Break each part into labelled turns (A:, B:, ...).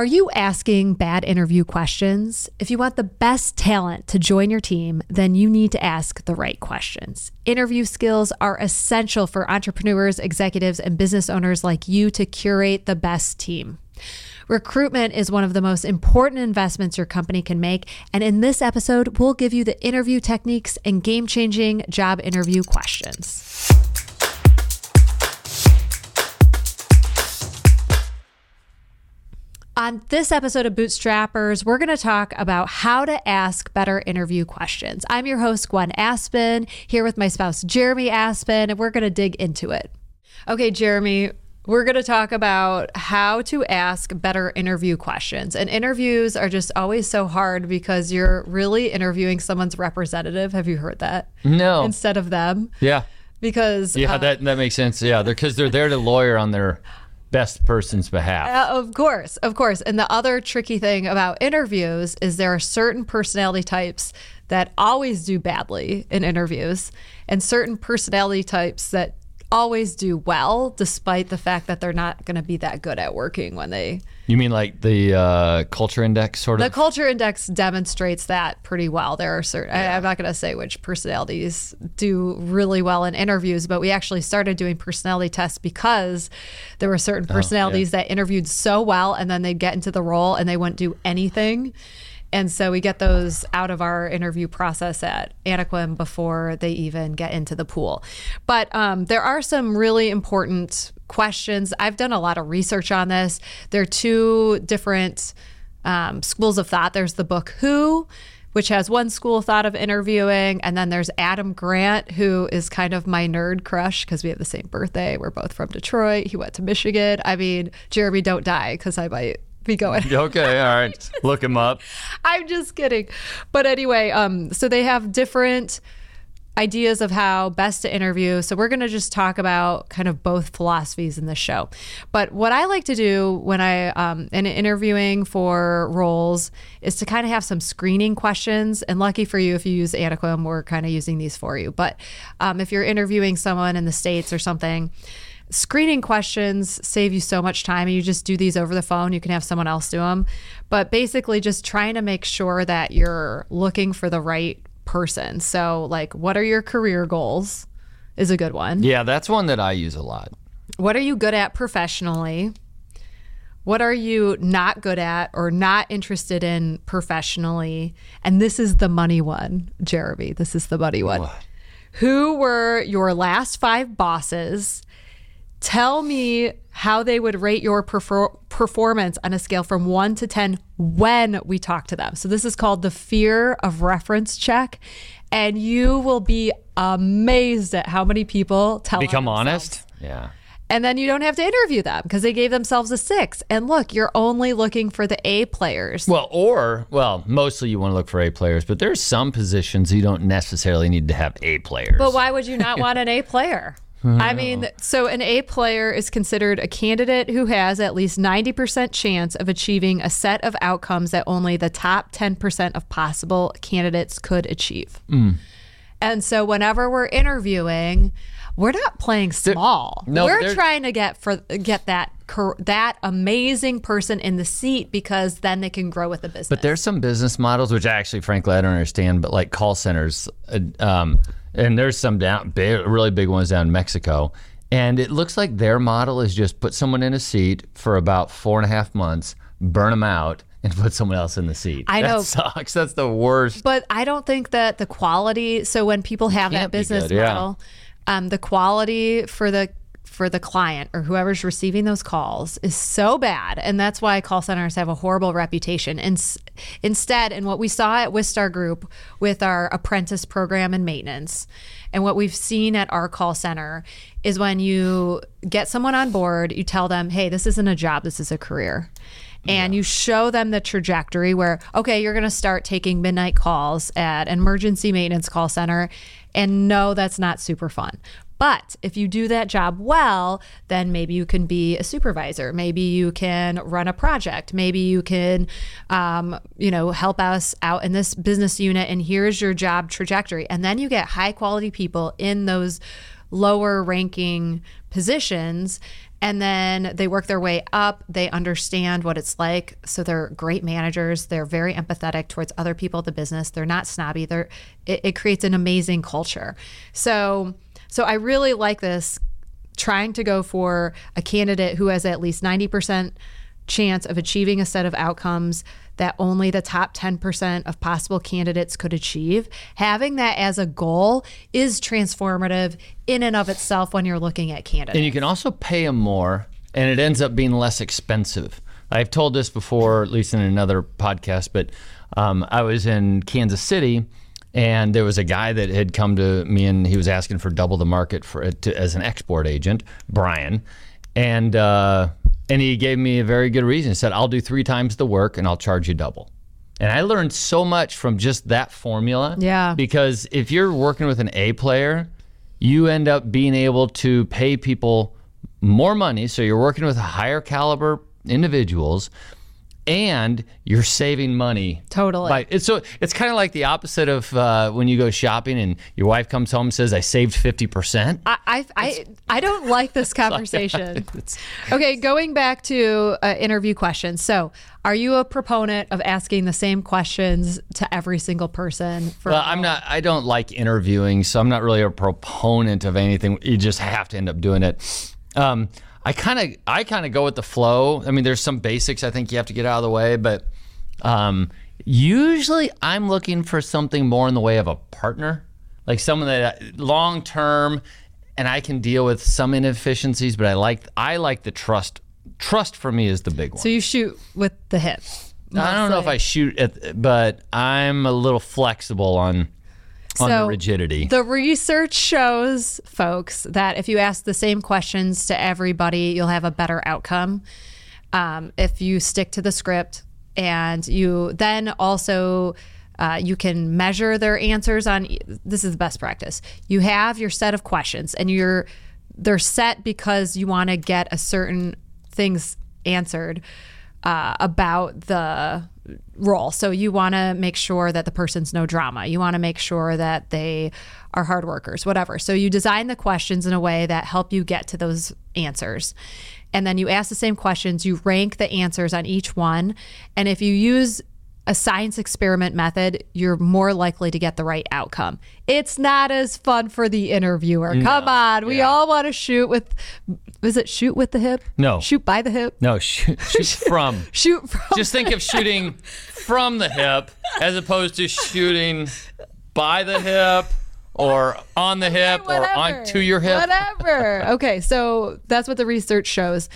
A: Are you asking bad interview questions? If you want the best talent to join your team, then you need to ask the right questions. Interview skills are essential for entrepreneurs, executives, and business owners like you to curate the best team. Recruitment is one of the most important investments your company can make. And in this episode, we'll give you the interview techniques and game changing job interview questions. On this episode of Bootstrappers, we're going to talk about how to ask better interview questions. I'm your host, Gwenn Aspen, here with my spouse, Jeremy Aspen, and we're going to dig into it. Okay, Jeremy, we're going to talk about how to ask better interview questions. And interviews are just always so hard because you're really interviewing someone's representative. Have you heard that?
B: No.
A: Instead of them.
B: Yeah.
A: Because
B: Yeah,
A: uh,
B: that that makes sense. Yeah, because they're, there to lawyer on their best person's behalf.
A: Uh, of course, of course. And the other tricky thing about interviews is there are certain personality types that always do badly in interviews, and certain personality types that always do well, despite the fact that they're not going to be that good at working when they.
B: You mean like the uh, culture index sort of?
A: The culture index demonstrates that pretty well. There are certain, I, I'm not going to say which personalities do really well in interviews, but we actually started doing personality tests because there were certain personalities that interviewed so well and then they'd get into the role and they wouldn't do anything. And so we get those out of our interview process at Anaquim before they even get into the pool. But um, there are some really important questions. I've done a lot of research on this. There are two different um, schools of thought. There's the book Who, which has one school of thought of interviewing, and then there's Adam Grant, who is kind of my nerd crush because we have the same birthday. We're both from Detroit. He went to Michigan. I mean, Jeremy, don't die because I might be going.
B: okay, all right. Look him up.
A: I'm just kidding. But anyway, um, so they have different ideas of how best to interview. So we're going to just talk about kind of both philosophies in the show. But what I like to do when I um, in interviewing for roles is to kind of have some screening questions. And lucky for you, if you use Anaquim, we're kind of using these for you. But um, if you're interviewing someone in the states or something screening questions save you so much time and you just do these over the phone you can have someone else do them but basically just trying to make sure that you're looking for the right person. So like what are your career goals is a good one.
B: Yeah, that's one that I use a lot.
A: what are you good at professionally? What are you not good at or not interested in professionally? And this is the money one jeremy. This is the money one. Who were your last five bosses? Tell me how they would rate your perfor- performance on a scale from one to 10 when we talk to them. So, this is called the fear of reference check. And you will be amazed at how many people tell
B: Become honest. Yeah.
A: And then you don't have to interview them because they gave themselves a six. And look, you're only looking for the A players.
B: Well, or well, mostly you want to look for A players, but there's some positions you don't necessarily need to have A players.
A: But why would you not want an A player? I mean, so an A player is considered a candidate who has at least 90% chance of achieving a set of outcomes that only the top 10% of possible candidates could achieve. And so whenever we're interviewing, we're not playing small.
B: no,
A: we're trying to get for get that that amazing person in the seat because then they can grow with the business.
B: But there's some business models which actually, frankly, I don't understand. But like call centers, uh, um, and there's some down, big, really big ones down in Mexico, and it looks like their model is just put someone in a seat for about four and a half months, burn them out, and put someone else in the seat.
A: I
B: that
A: know.
B: sucks. That's the worst.
A: But I don't think that the quality. So when people have that business
B: good, yeah.
A: model, um, the quality for the for the client or whoever's receiving those calls is so bad, and that's why call centers have a horrible reputation. And instead, and what we saw at Wistar Group with our apprentice program and maintenance, and what we've seen at our call center is when you get someone on board, you tell them, "Hey, this isn't a job. This is a career." and you show them the trajectory where okay you're going to start taking midnight calls at an emergency maintenance call center and no that's not super fun but if you do that job well then maybe you can be a supervisor. Maybe you can run a project. Maybe you can um, you know help us out in this business unit and here's your job trajectory. And then you get high quality people in those lower ranking positions and then they work their way up. They understand what it's like. So they're great managers. They're very empathetic towards other people at the business. They're not snobby. They're it, it creates an amazing culture. So so i really like this trying to go for a candidate who has at least 90% chance of achieving a set of outcomes that only the top 10% of possible candidates could achieve. Having that as a goal is transformative in and of itself when you're looking at candidates.
B: And you can also pay them more, and it ends up being less expensive. I've told this before, at least in another podcast, but um, I was in Kansas City. And there was a guy that had come to me, and he was asking for double the market for to, as an export agent, Brian. And uh, and he gave me a very good reason. He said, I'll do three times the work and I'll charge you double. And I learned so much from just that formula.
A: Yeah.
B: Because if you're working with an A player, you end up being able to pay people more money. So you're working with higher caliber individuals and you're saving money.
A: Totally.
B: By, it's so it's kind of like the opposite of uh, when you go shopping and your wife comes home and says, "I saved fifty percent."
A: I, I I I don't like this conversation. okay, going back to uh, interview questions. So, are you a proponent of asking the same questions to every single person?
B: For well, I'm not. I don't like interviewing, so I'm not really a proponent of anything. You just have to end up doing it. Um, I kind of I kind of go with the flow. I mean, there's some basics I think you have to get out of the way, but um, usually I'm looking for something more in the way of a partner, like someone that long term, and I can deal with some inefficiencies, but I like I like the trust. Trust for me is the big one.
A: So you shoot with the hip.
B: I don't know if I shoot at, but I'm a little flexible on on so the rigidity.
A: The research shows, folks, that if you ask the same questions to everybody, you'll have a better outcome. Um, if you stick to the script and you then also uh, you can measure their answers on this is the best practice you have your set of questions and you're they're set because you want to get a certain things answered uh, about the role. So you want to make sure that the person's no drama. You want to make sure that they are hard workers, whatever. So you design the questions in a way that help you get to those answers. And then you ask the same questions, you rank the answers on each one. And if you use a science experiment method, you're more likely to get the right outcome. It's not as fun for the interviewer. No. Come on, we yeah. all want to shoot with. Is it shoot with the hip?
B: No,
A: shoot by the hip.
B: No, shoot, shoot from.
A: shoot from.
B: Just think of shooting from the hip as opposed to shooting by the hip or on the hip or on to your hip.
A: Whatever. okay, so that's what the research shows.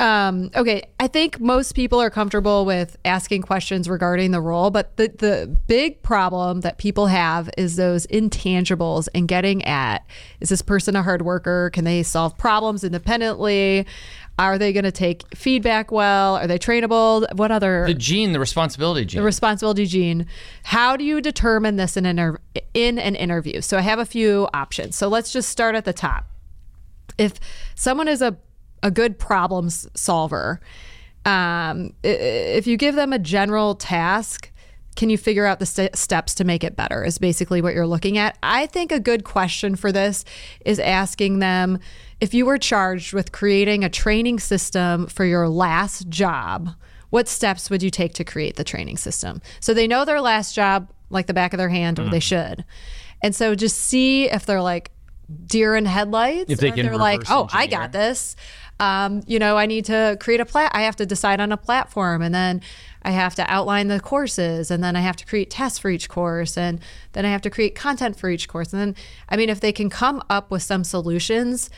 A: Um, okay, I think most people are comfortable with asking questions regarding the role, but the, the big problem that people have is those intangibles and getting at is this person a hard worker? Can they solve problems independently? Are they going to take feedback well? Are they trainable? What other
B: the gene, the responsibility gene,
A: the responsibility gene? How do you determine this in an in an interview? So I have a few options. So let's just start at the top. If someone is a a good problem solver. Um, if you give them a general task, can you figure out the st- steps to make it better? Is basically what you're looking at. I think a good question for this is asking them if you were charged with creating a training system for your last job, what steps would you take to create the training system? So they know their last job like the back of their hand, or mm. they should. And so just see if they're like deer in headlights,
B: if they can
A: they're like, oh, I got this um, you know, I need to create a plat. I have to decide on a platform, and then I have to outline the courses, and then I have to create tests for each course, and then I have to create content for each course. And then, I mean, if they can come up with some solutions,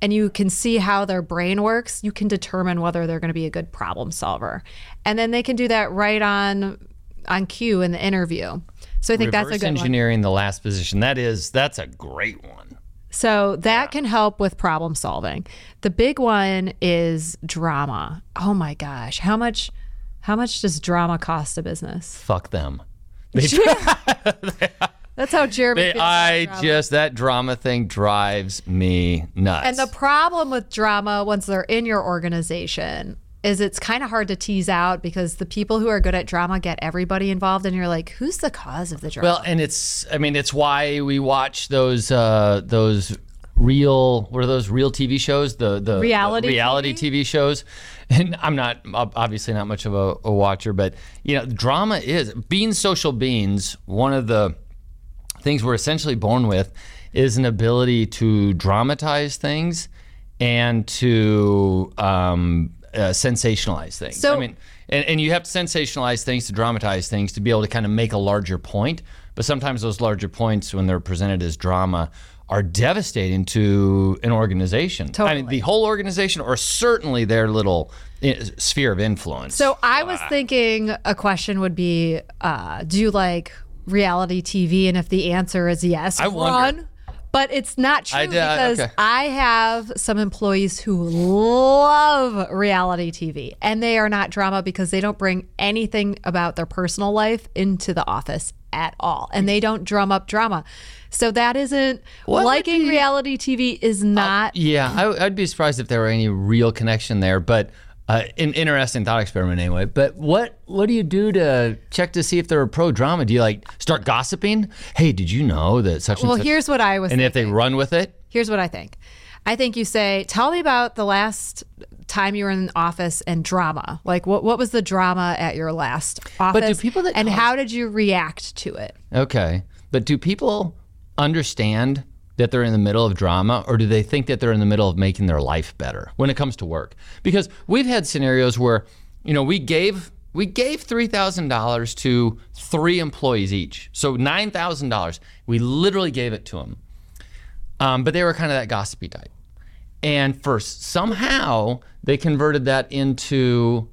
A: and you can see how their brain works, you can determine whether they're going to be a good problem solver, and then they can do that right on on cue in the interview. So I think
B: Reverse
A: that's a good
B: engineering one. the last position. That is that's a great one.
A: So that yeah. can help with problem solving. The big one is drama. Oh my gosh, how much how much does drama cost a business?
B: Fuck them.
A: That's how Jeremy.
B: They, I just that drama thing drives me nuts.
A: And the problem with drama once they're in your organization is it's kind of hard to tease out because the people who are good at drama get everybody involved and you're like who's the cause of the drama?
B: Well and it's i mean it's why we watch those uh those real what are those real TV shows? The the
A: Reality
B: the reality TV? shows. And I'm not obviously not much of a, a watcher but you know drama is being social beings one of the things we're essentially born with is an ability to dramatize things and to um, uh, sensationalize things.
A: So-
B: I mean, and, and you have to sensationalize things to dramatize things to be able to kind of make a larger point. But sometimes those larger points, when they're presented as drama, are devastating to an organization. I mean,
A: Totally.
B: the whole organization, or certainly their little uh, sphere of influence.
A: So I was thinking a question would be, uh, do you like reality TV? And if the answer is yes,
B: I wonder.
A: But it's not true
B: I did- uh,
A: because
B: okay.
A: I have some employees who love reality TV and they are not drama because they don't bring anything about their personal life into the office at all. And they don't drum up drama. So that isn't
B: What
A: liking
B: be-
A: reality TV is not
B: Yeah, I, I'd be surprised if there were any real connection there, but uh, an interesting thought experiment anyway. But what what do you do to check to see if they're a pro drama? Do you like start gossiping? Hey, did you know that such and
A: Well,
B: such?
A: here's what I was
B: and if they run with it,
A: Here's what I think. I think you say, "Tell me about the last time you were in the office and drama. Like, what what was the drama at your last office?
B: But do people that
A: and
B: cause-
A: how did you react to it?
B: okay. But do people understand that they're in the middle of drama, or do they think that they're in the middle of making their life better when it comes to work? Because we've had scenarios where, you know, we gave we gave three thousand dollars to three employees each, so nine thousand dollars. We literally gave it to them, um, but they were kind of that gossipy type. And first, somehow they converted that into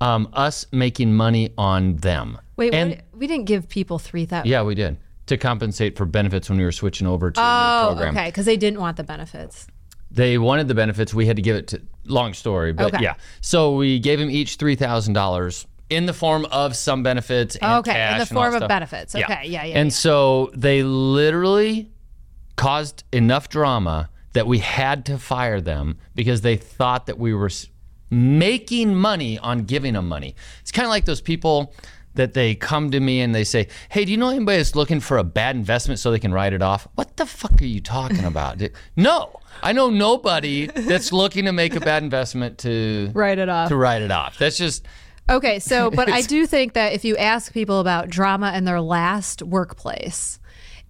B: um, us making money on them.
A: Wait,
B: and
A: what, we didn't give people three thousand.
B: yeah, we did to compensate for benefits when we were switching over to a new
A: Oh,
B: program.
A: okay, because they didn't want the benefits.
B: They wanted the benefits. We had to give it to. Long story, but
A: Okay.
B: yeah. So we gave them each three thousand dollars in the form of some benefits. And
A: Okay, in
B: cash
A: the
B: and all
A: form
B: that
A: of
B: stuff.
A: benefits. Okay, yeah, yeah,
B: And so they literally caused enough drama that we had to fire them because they thought that we were s- making money on giving them money. It's kind of like those people that they come to me and they say, "Hey, do you know anybody that's looking for a bad investment so they can write it off?" What the fuck are you talking about? no, I know nobody that's looking to make a bad investment to
A: Write it off.
B: to write it off. That's just
A: Okay, so but I do think that if you ask people about drama in their last workplace,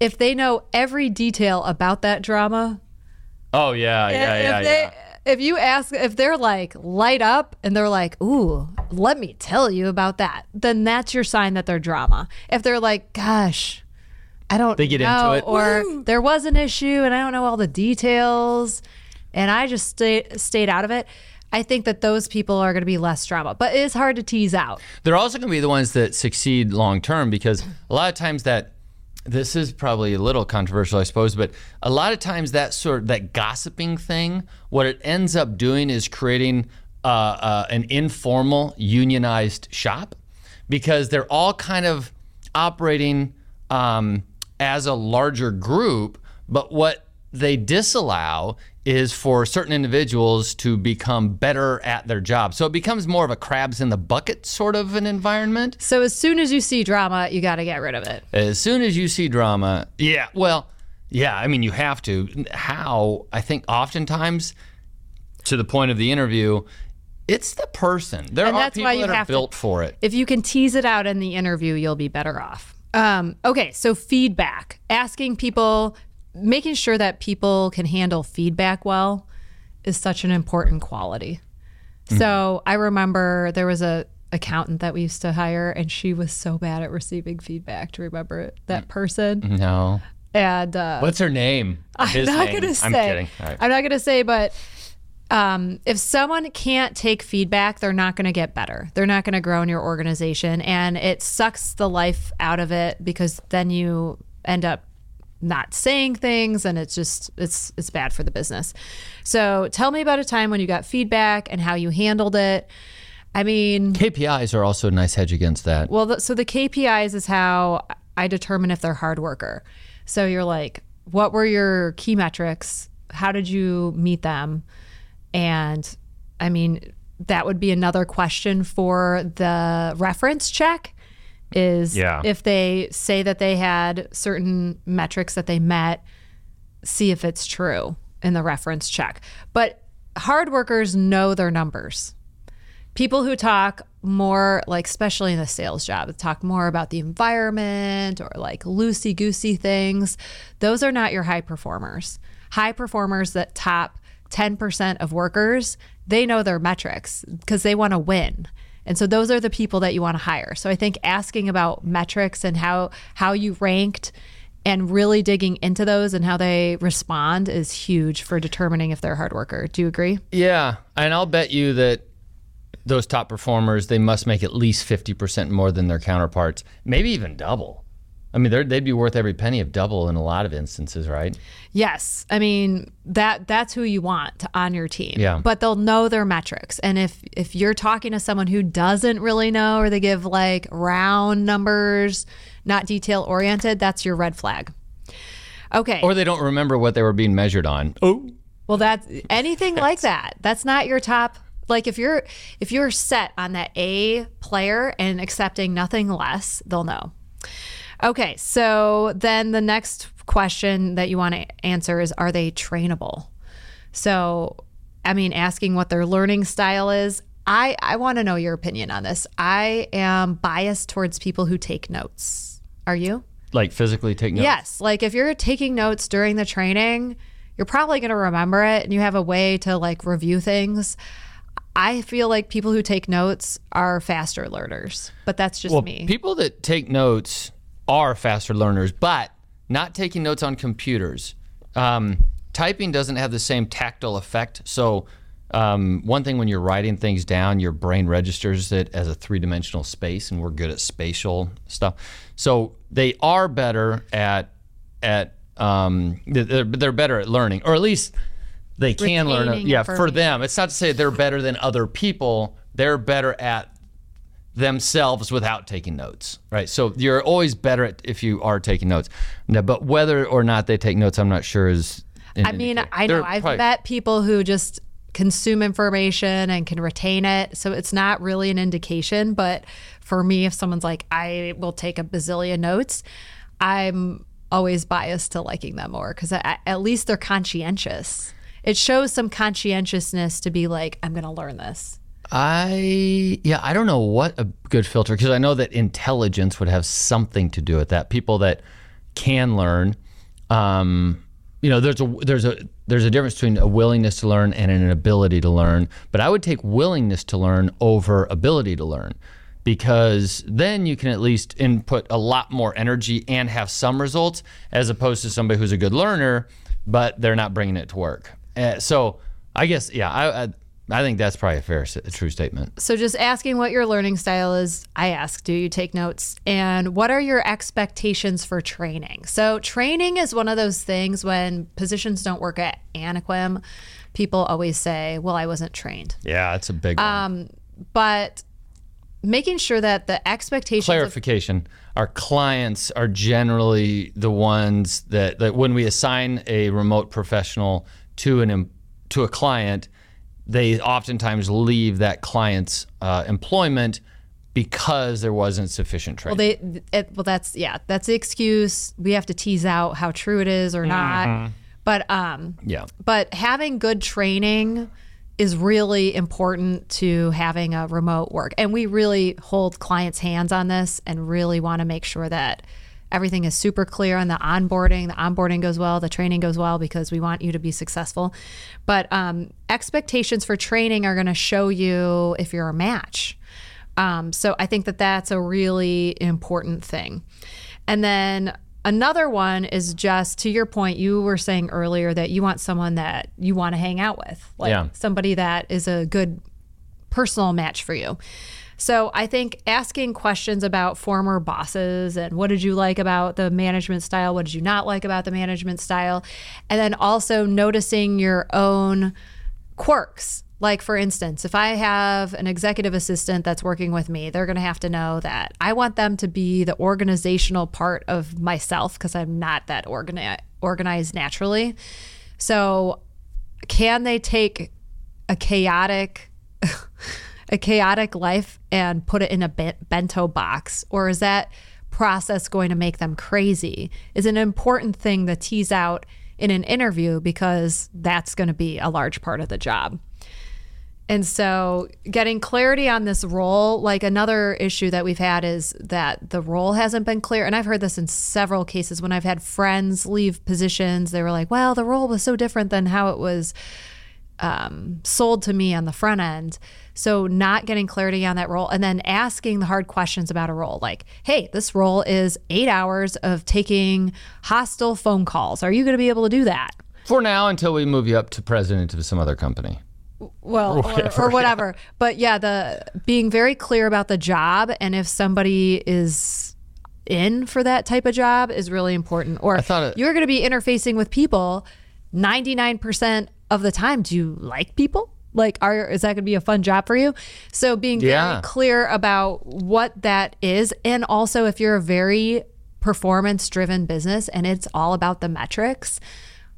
A: if they know every detail about that drama,
B: oh yeah, yeah, yeah,
A: they
B: yeah.
A: If you ask if they're like light up and they're like, "Ooh, let me tell you about that." Then that's your sign that they're drama. If they're like, "Gosh, I don't
B: They get into
A: know,"
B: it.
A: or there was an issue and I don't know all the details and I just stayed stayed out of it. I think that those people are going to be less drama, but it is hard to tease out.
B: They're also going to be the ones that succeed long term because a lot of times that this is probably a little controversial, I suppose, but a lot of times that sort of, that gossiping thing, what it ends up doing is creating uh, uh, an informal unionized shop because they're all kind of operating um, as a larger group, but what they disallow is for certain individuals to become better at their job. So it becomes more of a crabs in the bucket sort of an environment.
A: So as soon as you see drama, you got to get rid of it.
B: As soon as you see drama, yeah, well, yeah, I mean, you have to. How? I think oftentimes, to the point of the interview, it's the person. There
A: And
B: are
A: that's
B: people
A: why you
B: that are
A: have to-
B: built for it.
A: If you can tease it out in the interview, you'll be better off. Um, okay, so feedback. Asking people, making sure that people can handle feedback well is such an important quality. So I remember there was a accountant that we used to hire and she was so bad at receiving feedback. Do you remember it? that person?
B: No.
A: And uh,
B: What's her name?
A: I'm not
B: name.
A: gonna say.
B: I'm kidding. Right.
A: I'm not gonna say, but um, if someone can't take feedback, they're not gonna get better. They're not gonna grow in your organization, and it sucks the life out of it because then you end up not saying things, and it's just it's it's bad for the business. So tell me about a time when you got feedback and how you handled it. I mean,
B: KPIs are also a nice hedge against that.
A: well, the, so the KPIs is how I determine if they're hard worker. So you're like, what were your key metrics? How did you meet them? And I mean, that would be another question for the reference check is
B: Yeah.
A: if they say that they had certain metrics that they met, see if it's true. in the reference check. But hard workers know their numbers. People who talk more, like especially in the sales job, talk more about the environment or like loosey goosey things, those are not your high performers. High performers that top 10% of workers, they know their metrics because they want to win. And so those are the people that you want to hire. So I think asking about metrics and how how you ranked and really digging into those and how they respond is huge for determining if they're a hard worker. Do you agree?
B: Yeah, and I'll bet you that those top performers they must make at least 50% more than their counterparts, maybe even double. I mean, they'd be worth every penny of double in a lot of instances, right?
A: Yes, I mean that that's who you want on your team.
B: Yeah.
A: But they'll know their metrics, and if if you're talking to someone who doesn't really know, or they give like round numbers, not detail oriented, that's your red flag. Okay.
B: Or they don't remember what they were being measured on. Oh.
A: Well, that's anything like that. That's not your top. Like if you're if you're set on that A player and accepting nothing less, they'll know. Okay, so then the next question that you want to answer is are they trainable? So, I mean, asking what their learning style is. I, I want to know your opinion on this. I am biased towards people who take notes. Are you?
B: Like physically take notes?
A: Yes. Like if you're taking notes during the training, you're probably going to remember it and you have a way to like review things. I feel like people who take notes are faster learners, but that's just
B: well,
A: me.
B: People that take notes are faster learners, but not taking notes on computers. Um, typing doesn't have the same tactile effect. So, um, one thing when you're writing things down, your brain registers it as a three dimensional space, and we're good at spatial stuff. So they are better at at um, they're, they're better at learning, or at least they can learn. Yeah, for them, it's not to say they're better than other people. They're better at themselves without taking notes, right? So you're always better at if you are taking notes. Now, but whether or not they take notes, I'm not sure is.
A: I mean,
B: indicator.
A: I know
B: They're
A: I've
B: probably-
A: met people who just consume information and can retain it. So it's not really an indication. But for me, if someone's like, I will take a bazillion notes, I'm always biased to liking them more because at least they're conscientious. It shows some conscientiousness to be like, I'm going to learn this.
B: I yeah, I don't know what a good filter because I know that intelligence would have something to do with that. People that can learn, um, you know, there's a there's a there's a difference between a willingness to learn and an ability to learn. But I would take willingness to learn over ability to learn because then you can at least input a lot more energy and have some results as opposed to somebody who's a good learner but they're not bringing it to work. Uh, so I guess yeah, I, I I think that's probably a fair, a true statement.
A: So just asking what your learning style is, I ask, do you take notes? And what are your expectations for training? So training is one of those things when positions don't work at Anaquim, people always say, well, I wasn't trained.
B: Yeah, that's a big one.
A: Um, But making sure that the expectations of
B: Clarification: Our clients are generally the ones that, that when we assign a remote professional to an to a client, they oftentimes leave that client's uh, employment because there wasn't sufficient training.
A: Well, they, it, well, that's yeah, that's the excuse. We have to tease out how true it is or not. But um,
B: yeah.
A: but having good training is really important to having a remote work, and we really hold clients' hands on this, and really want to make sure that everything is super clear on the onboarding. The onboarding goes well, the training goes well because we want you to be successful. But um, expectations for training are going to show you if you're a match. Um, so I think that that's a really important thing. And then another one is just to your point, you were saying earlier that you want someone that you want to hang out with, like
B: Yeah.
A: somebody that is a good personal match for you. So I think asking questions about former bosses and what did you like about the management style, what did you not like about the management style, and then also noticing your own quirks. Like, for instance, if I have an executive assistant that's working with me, they're going to have to know that I want them to be the organizational part of myself because I'm not that organi- organized naturally. So, can they take a chaotic a chaotic life and put it in a bento box or is that process going to make them crazy is an important thing to tease out in an interview because that's going to be a large part of the job. And so, getting clarity on this role, like another issue that we've had is that the role hasn't been clear. And I've heard this in several cases when I've had friends leave positions. They were like, well, the role was so different than how it was um, sold to me on the front end. So, not getting clarity on that role and then asking the hard questions about a role like, hey, this role is eight hours of taking hostile phone calls. Are you going to be able to do that?
B: For now, until we move you up to president of some other company
A: well or whatever, or, whatever. Yeah. but yeah the being very clear about the job and if somebody is in for that type of job is really important or it, you're going to be interfacing with people 99% of the time do you like people like are is that going to be a fun job for you so being yeah. very clear about what that is and also if you're a very performance driven business and it's all about the metrics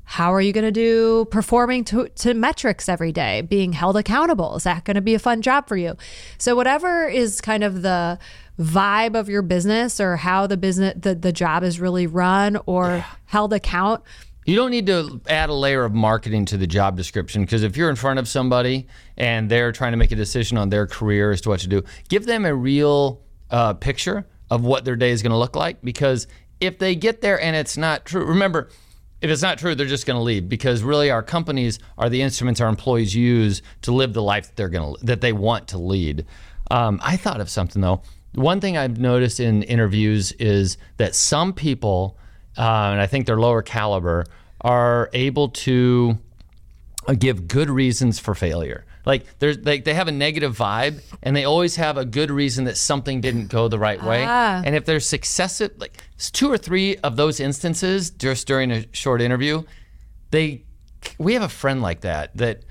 A: how are you going to do performing to, to metrics every day, being held accountable? Is that going to be a fun job for you? So, whatever is kind of the vibe of your business or how the business, the, the job is really run or yeah. held account.
B: You don't need to add a layer of marketing to the job description because if you're in front of somebody and they're trying to make a decision on their career as to what to do, give them a real uh, picture of what their day is going to look like. Because if they get there and it's not true, remember, if it's not true, they're just going to leave because really our companies are the instruments our employees use to live the life that they're going to that they want to lead. Um, I thought of something though. One thing I've noticed in interviews is that some people, uh, and I think they're lower caliber, are able to uh, give good reasons for failure. Like there's they, they have a negative vibe and they always have a good reason that something didn't go the right way. Ah. And if there's successive like two or three of those instances just during a short interview, they we have a friend like that that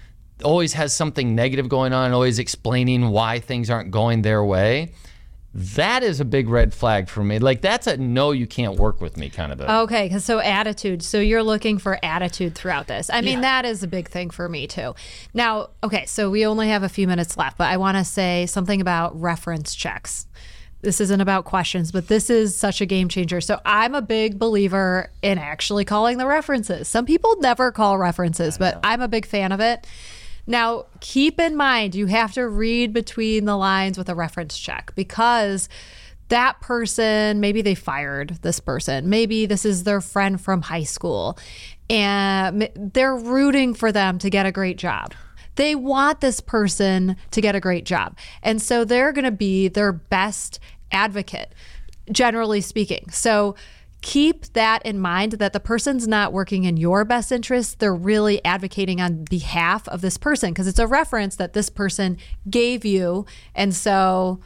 B: always has something negative going on, and always explaining why things aren't going their way that is a big red flag for me. Like that's a no, you can't work with me kind of a.
A: Okay, because so attitude. So you're looking for attitude throughout this. I mean, yeah. that is a big thing for me too. Now, okay, so we only have a few minutes left, but I want to say something about reference checks. This isn't about questions, but this is such a game changer. So I'm a big believer in actually calling the references. Some people never call references, but I'm a big fan of it. Now, keep in mind, you have to read between the lines with a reference check because that person, maybe they fired this person, maybe this is their friend from high school, and they're rooting for them to get a great job. They want this person to get a great job. And so they're going to be their best advocate, generally speaking. So, keep that in mind that the person's not working in your best interest. They're really advocating on behalf of this person because it's a reference that this person gave you. And so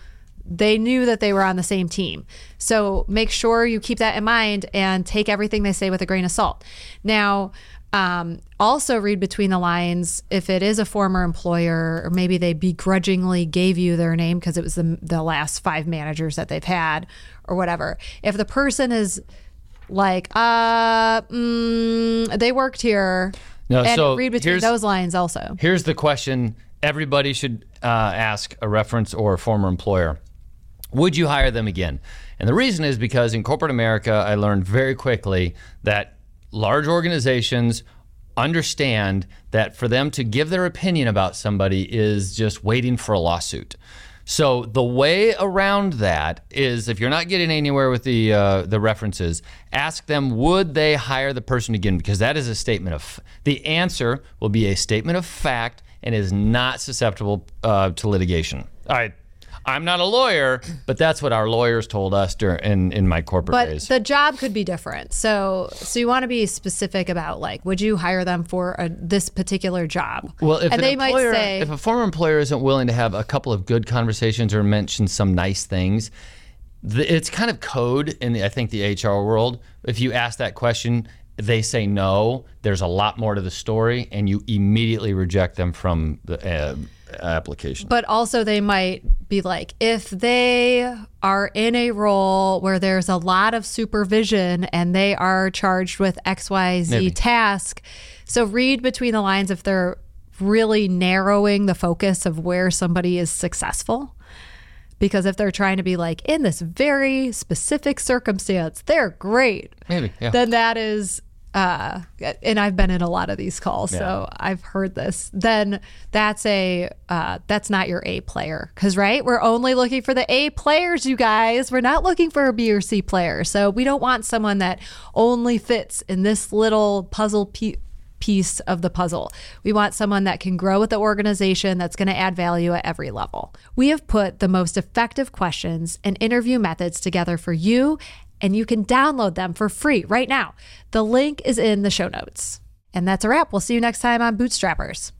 A: they knew that they were on the same team. So make sure you keep that in mind and take everything they say with a grain of salt. Now, um, also read between the lines if it is a former employer or maybe they begrudgingly gave you their name because it was the, the last five managers that they've had or whatever. If the person is like, uh, mm, they worked here. No, and so read between those lines also.
B: Here's the question everybody should uh, ask a reference or a former employer Would you hire them again? And the reason is because in corporate America, I learned very quickly that large organizations understand that for them to give their opinion about somebody is just waiting for a lawsuit. So the way around that is, if you're not getting anywhere with the uh, the references, ask them would they hire the person again because that is a statement of the answer will be a statement of fact and is not susceptible uh, to litigation. All right. I'm not a lawyer, but that's what our lawyers told us during in, in my corporate
A: but
B: days.
A: the job could be different. So so you want to be specific about like, would you hire them for a, this particular job?
B: Well, if and they employer, might say if a former employer isn't willing to have a couple of good conversations or mention some nice things, the, it's kind of code in the, I think the HR world. If you ask that question, they say no. There's a lot more to the story, and you immediately reject them from the. Uh, application.
A: But also, they might be like, if they are in a role where there's a lot of supervision and they are charged with XYZ Maybe. task. So, read between the lines if they're really narrowing the focus of where somebody is successful. Because if they're trying to be like, in this very specific circumstance, they're great.
B: Maybe, yeah.
A: Then that is uh, and I've been in a lot of these calls, yeah. so I've heard this. Then that's a uh, that's not your A player, because right, we're only looking for the A players, you guys. We're not looking for a B or C player, so we don't want someone that only fits in this little puzzle piece piece of the puzzle. We want someone that can grow with the organization that's going to add value at every level. We have put the most effective questions and interview methods together for you and you can download them for free right now. The link is in the show notes. And that's a wrap. We'll see you next time on Bootstrappers.